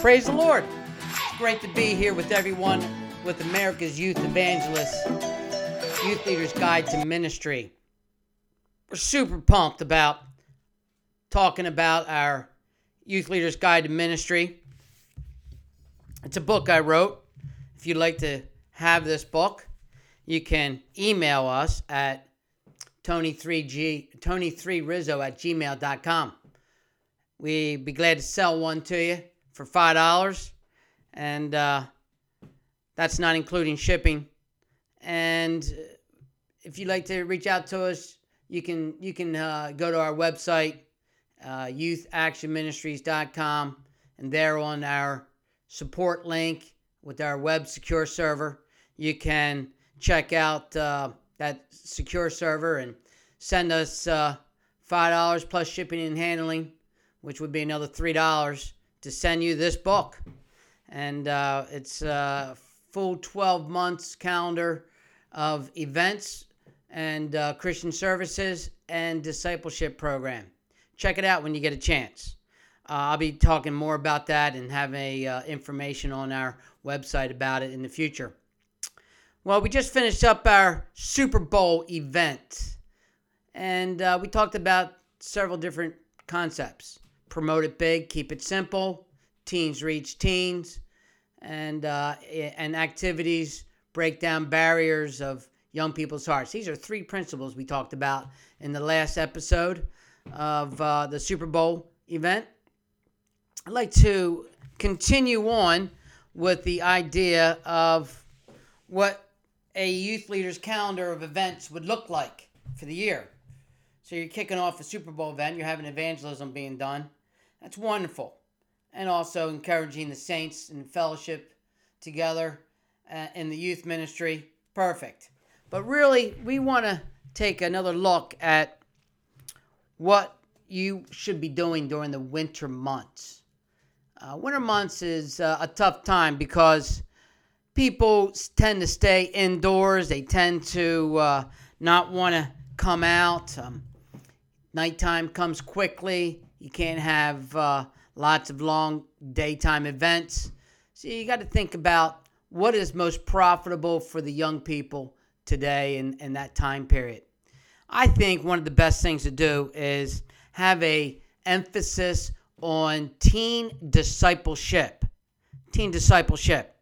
Praise the Lord. It's great to be here with everyone with America's Youth Evangelists, Youth Leaders Guide to Ministry. We're super pumped about talking about our Youth Leaders Guide to Ministry. It's a book I wrote. If you'd like to have this book, you can email us at tony3g tony3rizzo at gmail.com. We'd be glad to sell one to you for five dollars, and uh, that's not including shipping. And if you'd like to reach out to us, you can you can uh, go to our website, uh, youthactionministries.com, and there on our support link with our web secure server, you can check out uh, that secure server and send us uh, five dollars plus shipping and handling, which would be another three dollars to send you this book. And uh, it's a full 12 months calendar of events and uh, Christian services and discipleship program. Check it out when you get a chance. Uh, I'll be talking more about that and have a uh, information on our website about it in the future. Well, we just finished up our Super Bowl event, and uh, we talked about several different concepts promote it big, keep it simple, teens reach teens, and uh, and activities break down barriers of young people's hearts. These are three principles we talked about in the last episode of uh, the Super Bowl event. I'd like to continue on with the idea of what a youth leader's calendar of events would look like for the year. So you're kicking off a Super Bowl event, you're having evangelism being done. That's wonderful. And also encouraging the saints and fellowship together uh, in the youth ministry. Perfect. But really, we want to take another look at what you should be doing during the winter months. Uh, winter months is uh, a tough time because people tend to stay indoors. They tend to uh, not want to come out. Um, nighttime comes quickly. You can't have uh, lots of long daytime events. So you got to think about what is most profitable for the young people today in, in that time period. I think one of the best things to do is have a emphasis on teen discipleship. Teen discipleship.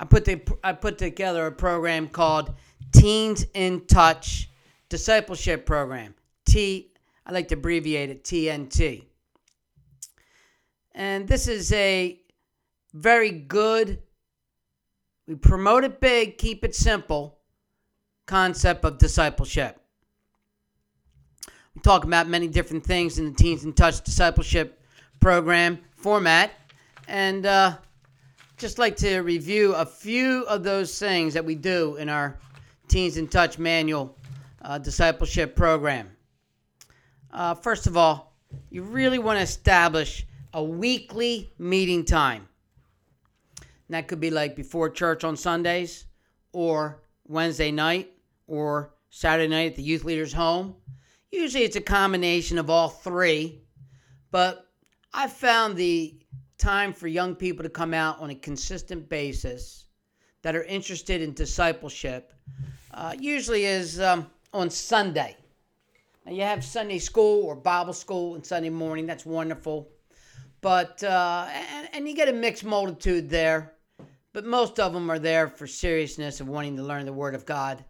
I put the, I put together a program called Teens in Touch Discipleship Program. T I like to abbreviate it TNT. And this is a very good, we promote it big, keep it simple concept of discipleship. We talk about many different things in the Teens in Touch discipleship program format. And uh, just like to review a few of those things that we do in our Teens in Touch manual uh, discipleship program. Uh, first of all, you really want to establish a weekly meeting time. And that could be like before church on Sundays, or Wednesday night, or Saturday night at the youth leader's home. Usually it's a combination of all three, but I've found the time for young people to come out on a consistent basis that are interested in discipleship uh, usually is um, on Sunday. Now, you have Sunday school or Bible school on Sunday morning. That's wonderful. But, uh, and, and you get a mixed multitude there. But most of them are there for seriousness of wanting to learn the Word of God.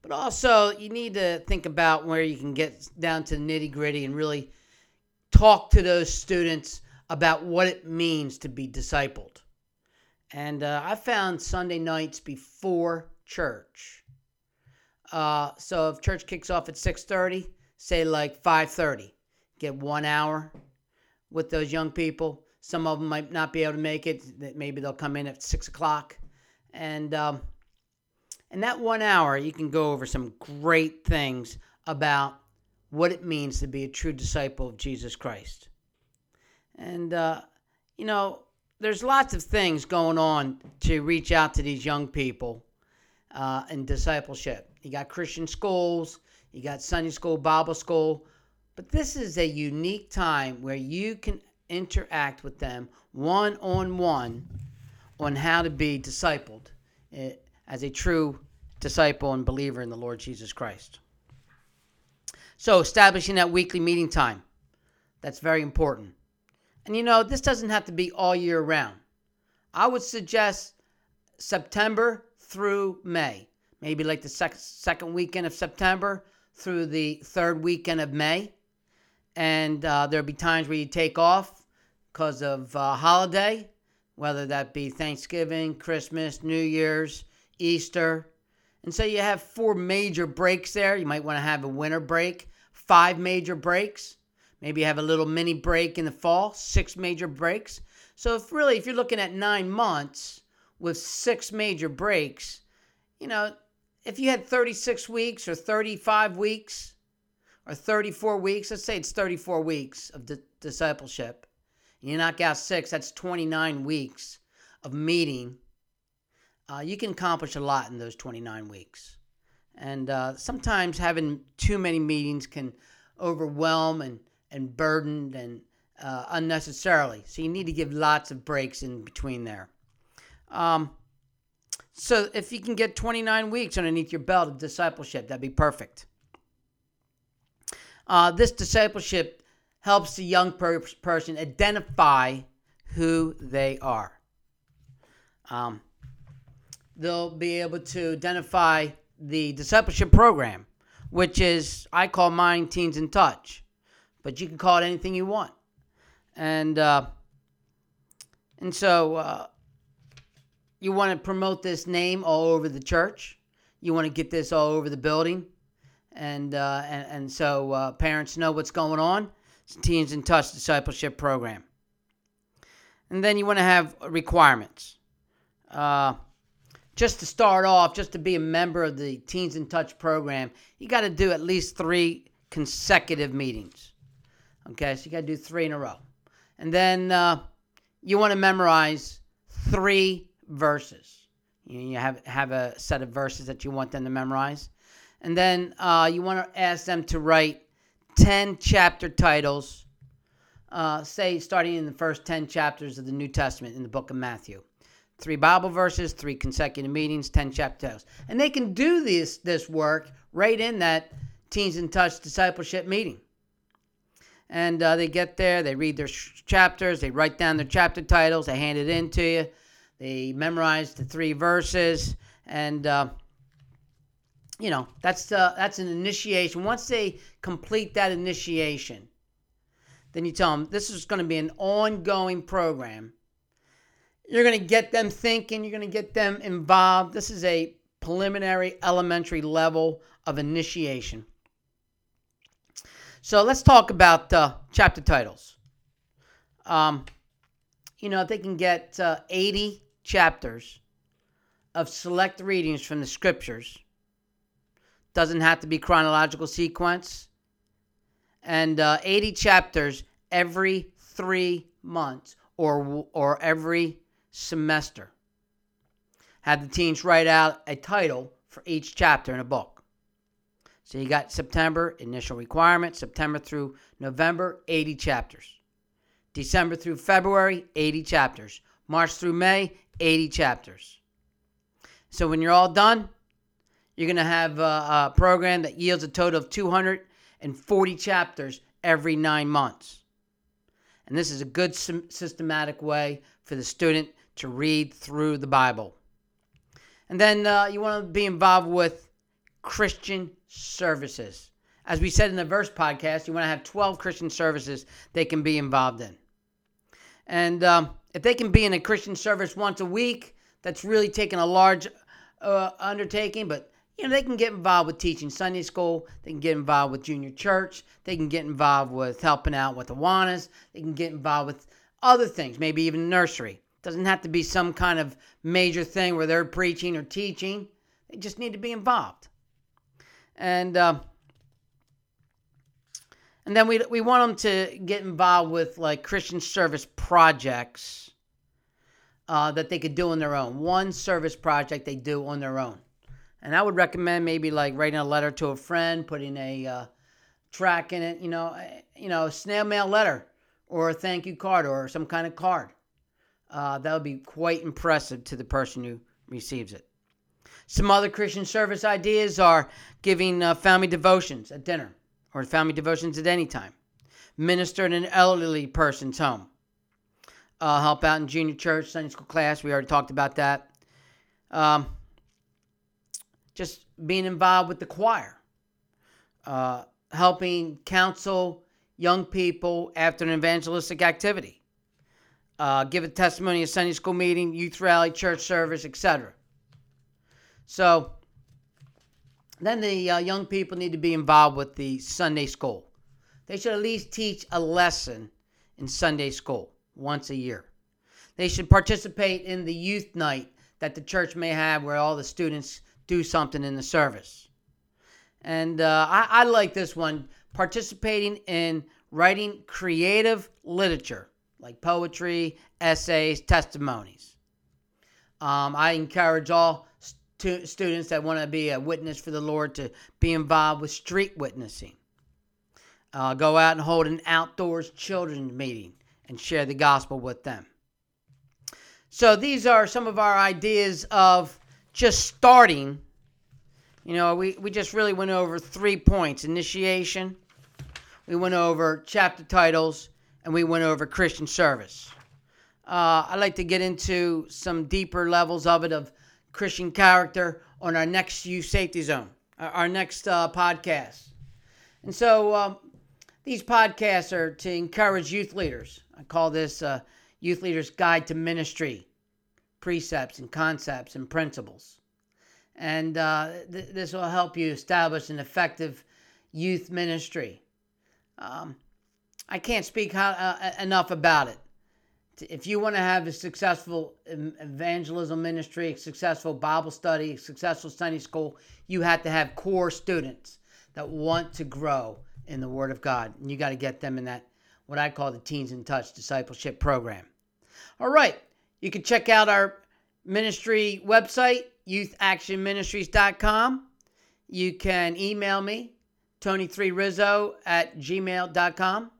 But also, you need to think about where you can get down to the nitty gritty and really talk to those students about what it means to be discipled. And uh, I found Sunday nights before church. Uh, so if church kicks off at 6:30, say like 5:30. Get one hour with those young people. Some of them might not be able to make it. Maybe they'll come in at six o'clock, and um, in that one hour, you can go over some great things about what it means to be a true disciple of Jesus Christ. And uh, you know, there's lots of things going on to reach out to these young people uh, in discipleship. You got Christian schools you got Sunday school, Bible school. But this is a unique time where you can interact with them one on one on how to be discipled eh, as a true disciple and believer in the Lord Jesus Christ. So, establishing that weekly meeting time. That's very important. And you know, this doesn't have to be all year round. I would suggest September through May, maybe like the sec- second weekend of September through the third weekend of May. And uh, there'll be times where you take off because of uh, holiday, whether that be Thanksgiving, Christmas, New Year's, Easter. And so you have four major breaks there. You might want to have a winter break, five major breaks. Maybe have a little mini break in the fall, six major breaks. So if really if you're looking at 9 months with six major breaks, you know, if you had 36 weeks or 35 weeks or 34 weeks, let's say it's 34 weeks of di- discipleship, and you knock out six, that's 29 weeks of meeting. Uh, you can accomplish a lot in those 29 weeks. And uh, sometimes having too many meetings can overwhelm and and burdened and uh, unnecessarily. So you need to give lots of breaks in between there. Um, so if you can get 29 weeks underneath your belt of discipleship, that'd be perfect. Uh, this discipleship helps the young per- person identify who they are. Um, they'll be able to identify the discipleship program, which is I call mine Teens in Touch but you can call it anything you want. And uh, and so uh, you want to promote this name all over the church. You want to get this all over the building, and uh, and, and so uh, parents know what's going on. It's Teens in Touch discipleship program. And then you want to have requirements. Uh, just to start off, just to be a member of the Teens in Touch program, you got to do at least three consecutive meetings. Okay, so you got to do three in a row. And then uh, you want to memorize three verses. You, have, have a set of verses that you want them to memorize. And then uh, you want to ask them to write 10 chapter titles, uh, say, starting in the first 10 chapters of the New Testament in the book of Matthew. Three Bible verses, three consecutive meetings, 10 chapter titles. And they can do this, this work right in that Teens in Touch discipleship meeting and uh, they get there, they read their sh- chapters, they write down their chapter titles, they hand it in to you, they memorize the three verses, and uh, you know that's uh, that's an initiation. Once they complete that initiation, then you tell them this is going to be an ongoing program. You're going to get them thinking, you're going to get them involved. This is a preliminary elementary level of initiation. So let's talk about uh, chapter titles. Um, you know, if they can get uh, 80 chapters of select readings from the scriptures, doesn't have to be chronological sequence, and uh, 80 chapters every three months or or every semester. Have the teens write out a title for each chapter in a book. So you got September, initial requirement, September through November, 80 chapters. December through February, 80 chapters. March through May, 80 chapters. So when you're all done, you're going to have a, a, program that yields a total of 240 chapters every nine months. And this is a good systematic way for the student to read through the Bible. And then uh, you want to be involved with Christian services. As we said in the verse podcast, you want to have 12 Christian services they can be involved in. And um, if they can be in a Christian service once a week, that's really taking a large uh, undertaking, but you know, they can get involved with teaching Sunday school. They can get involved with junior church. They can get involved with helping out with the Awanas. They can get involved with other things, maybe even nursery. Doesn't have to be some kind of major thing where they're preaching or teaching. They just need to be involved and uh, and then we we want them to get involved with like Christian service projects uh, that they could do on their own. One service project they do on their own, and I would recommend maybe like writing a letter to a friend, putting a uh, track in it. You know, you know, snail mail letter or a thank you card or some kind of card. Uh, that would be quite impressive to the person who receives it. Some other Christian service ideas are giving uh, family devotions at dinner or family devotions at any time, minister in an elderly person's home, uh, help out in junior church, Sunday school class. We already talked about that. Um, just being involved with the choir, uh, helping counsel young people after an evangelistic activity, uh, give a testimony at Sunday school meeting, youth rally, church service, etc. So then the uh, young people need to be involved with the Sunday school. They should at least teach a lesson in Sunday school once a year. They should participate in the youth night that the church may have where all the students do something in the service. And uh, I, I like this one participating in writing creative literature like poetry, essays, testimonies. Um, I encourage all stu- students that want to be a witness for the Lord to be involved with street witnessing. Uh, go out and hold an outdoors children's meeting and share the gospel with them. So these are some of our ideas of just starting. You know, we, we just really went over three points initiation, we went over chapter titles, and we went over Christian service. Uh, I'd like to get into some deeper levels of it of Christian character on our next youth safety zone, our next uh, podcast. And so um, these podcasts are to encourage youth leaders. I call this uh, Youth Leaders Guide to Ministry precepts and concepts and principles. And uh, th- this will help you establish an effective youth ministry. Um, I can't speak how, uh, enough about it. If you want to have a successful evangelism ministry, a successful Bible study, a successful Sunday school, you have to have core students that want to grow in the Word of God. And you got to get them in that, what I call the Teens in Touch discipleship program. All right. You can check out our ministry website, youthactionministries.com. You can email me, Tony3Rizzo at gmail.com.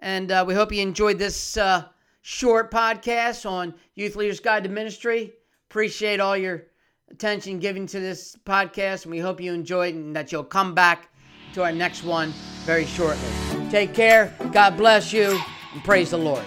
And uh, we hope you enjoyed this uh, short podcast on Youth Leaders Guide to Ministry. Appreciate all your attention given to this podcast, and we hope you enjoyed and that you'll come back to our next one very shortly. Take care. God bless you, and praise the Lord.